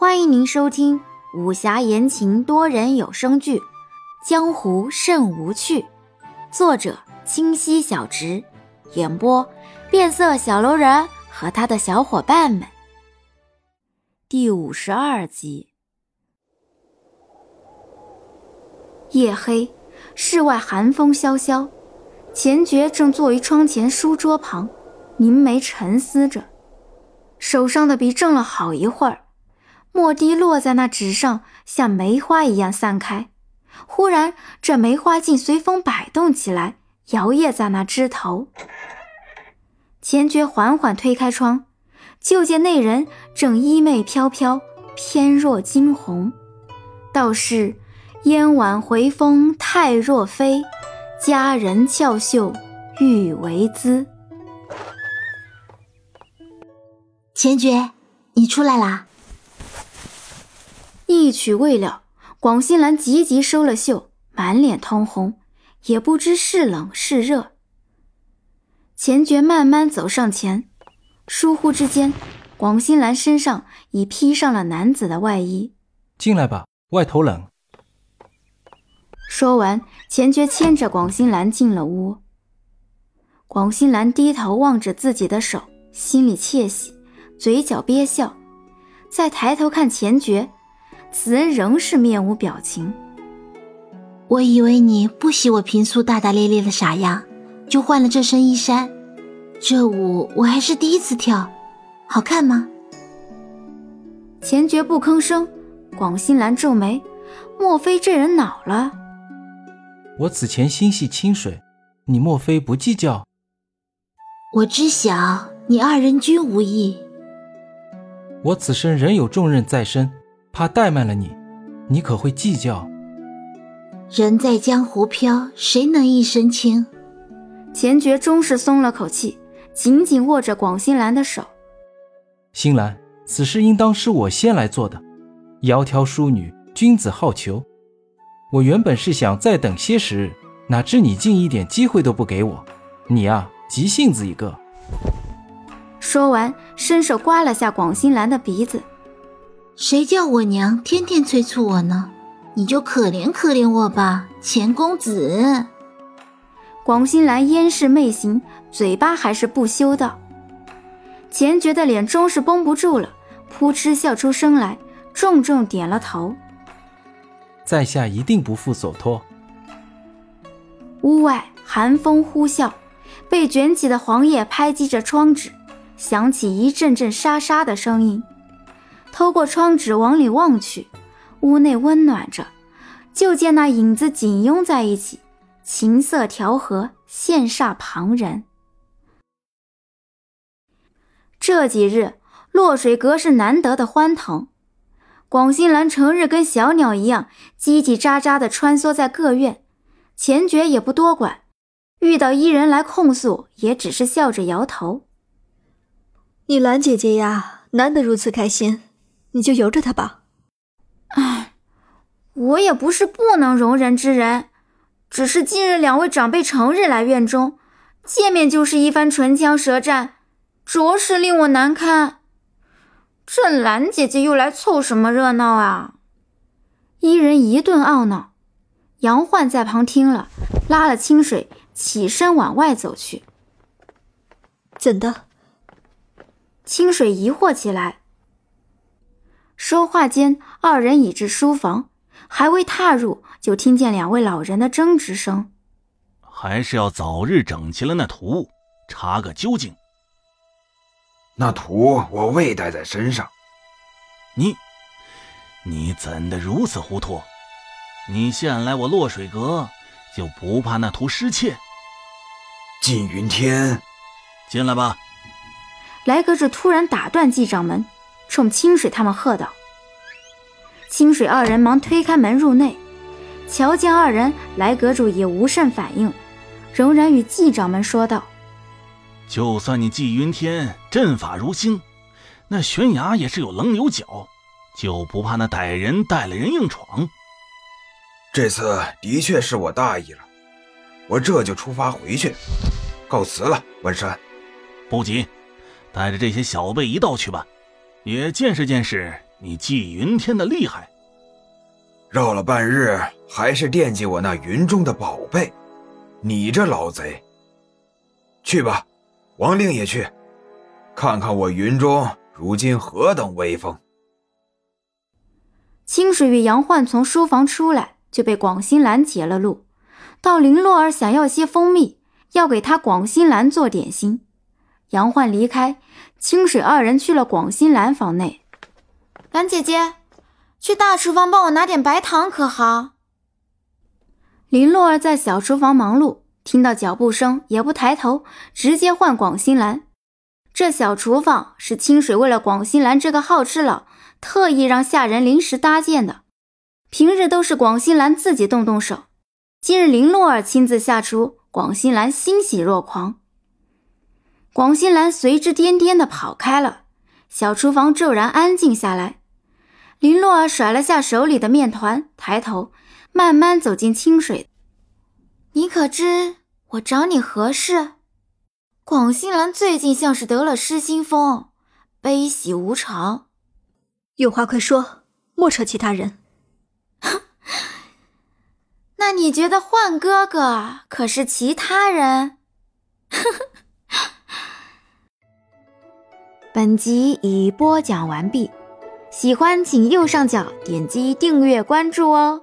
欢迎您收听武侠言情多人有声剧《江湖甚无趣》，作者清溪小直，演播变色小楼人和他的小伙伴们。第五十二集。夜黑，室外寒风萧萧，钱爵正坐于窗前书桌旁，凝眉沉思着，手上的笔正了好一会儿。墨滴落在那纸上，像梅花一样散开。忽然，这梅花竟随风摆动起来，摇曳在那枝头。钱爵缓缓推开窗，就见那人正衣袂飘飘，翩若惊鸿。道是：“燕晚回风太若飞，佳人俏秀欲为姿。”钱爵，你出来啦！一曲未了，广兴兰急急收了袖，满脸通红，也不知是冷是热。钱爵慢慢走上前，疏忽之间，广兴兰身上已披上了男子的外衣。进来吧，外头冷。说完，钱爵牵着广兴兰进了屋。广兴兰低头望着自己的手，心里窃喜，嘴角憋笑，再抬头看钱爵。此人仍是面无表情。我以为你不喜我平素大大咧咧的傻样，就换了这身衣衫。这舞我还是第一次跳，好看吗？钱爵不吭声。广兴兰皱眉，莫非这人恼了？我此前心系清水，你莫非不计较？我知晓你二人均无意。我此生仍有重任在身。怕怠慢了你，你可会计较？人在江湖飘，谁能一身轻？钱爵终是松了口气，紧紧握着广兴兰的手。兴兰，此事应当是我先来做的。窈窕淑女，君子好逑。我原本是想再等些时日，哪知你竟一点机会都不给我。你啊，急性子一个。说完，伸手刮了下广兴兰的鼻子。谁叫我娘天天催促我呢？你就可怜可怜我吧，钱公子。广兴兰烟视媚行，嘴巴还是不休道。钱爵的脸终是绷不住了，扑哧笑出声来，重重点了头。在下一定不负所托。屋外寒风呼啸，被卷起的黄叶拍击着窗纸，响起一阵阵沙沙的声音。透过窗纸往里望去，屋内温暖着，就见那影子紧拥在一起，琴瑟调和，羡煞旁人。这几日落水阁是难得的欢腾，广兴兰成日跟小鸟一样叽叽喳喳地穿梭在各院，钱爵也不多管，遇到伊人来控诉，也只是笑着摇头。你兰姐姐呀，难得如此开心。你就由着他吧。唉，我也不是不能容人之人，只是近日两位长辈成日来院中，见面就是一番唇枪舌战，着实令我难堪。这兰姐姐又来凑什么热闹啊？伊人一顿懊恼，杨焕在旁听了，拉了清水起身往外走去。怎的？清水疑惑起来。说话间，二人已至书房，还未踏入，就听见两位老人的争执声。还是要早日整齐了那图，查个究竟。那图我未带在身上。你，你怎的如此糊涂？你现来我落水阁，就不怕那图失窃？靳云天，进来吧。来阁主突然打断季掌门。冲清水他们喝道：“清水二人忙推开门入内，瞧见二人来，阁主也无甚反应，仍然与季掌门说道：‘就算你季云天阵法如星，那悬崖也是有棱有角，就不怕那歹人带了人硬闯？’这次的确是我大意了，我这就出发回去，告辞了，文山。不急，带着这些小辈一道去吧。”也见识见识你季云天的厉害。绕了半日，还是惦记我那云中的宝贝。你这老贼，去吧，王令也去，看看我云中如今何等威风。清水与杨焕从书房出来，就被广兴兰截了路。到林洛儿想要些蜂蜜，要给他广兴兰做点心。杨焕离开，清水二人去了广新兰房内。兰姐姐，去大厨房帮我拿点白糖，可好？林洛儿在小厨房忙碌，听到脚步声也不抬头，直接唤广新兰。这小厨房是清水为了广新兰这个好吃佬，特意让下人临时搭建的。平日都是广新兰自己动动手，今日林洛儿亲自下厨，广新兰欣喜若狂。广兴兰随之颠颠的跑开了，小厨房骤然安静下来。林洛儿甩了下手里的面团，抬头。慢慢走进清水，你可知我找你何事？广兴兰最近像是得了失心疯，悲喜无常。有话快说，莫扯其他人。那你觉得幻哥哥可是其他人？本集已播讲完毕，喜欢请右上角点击订阅关注哦。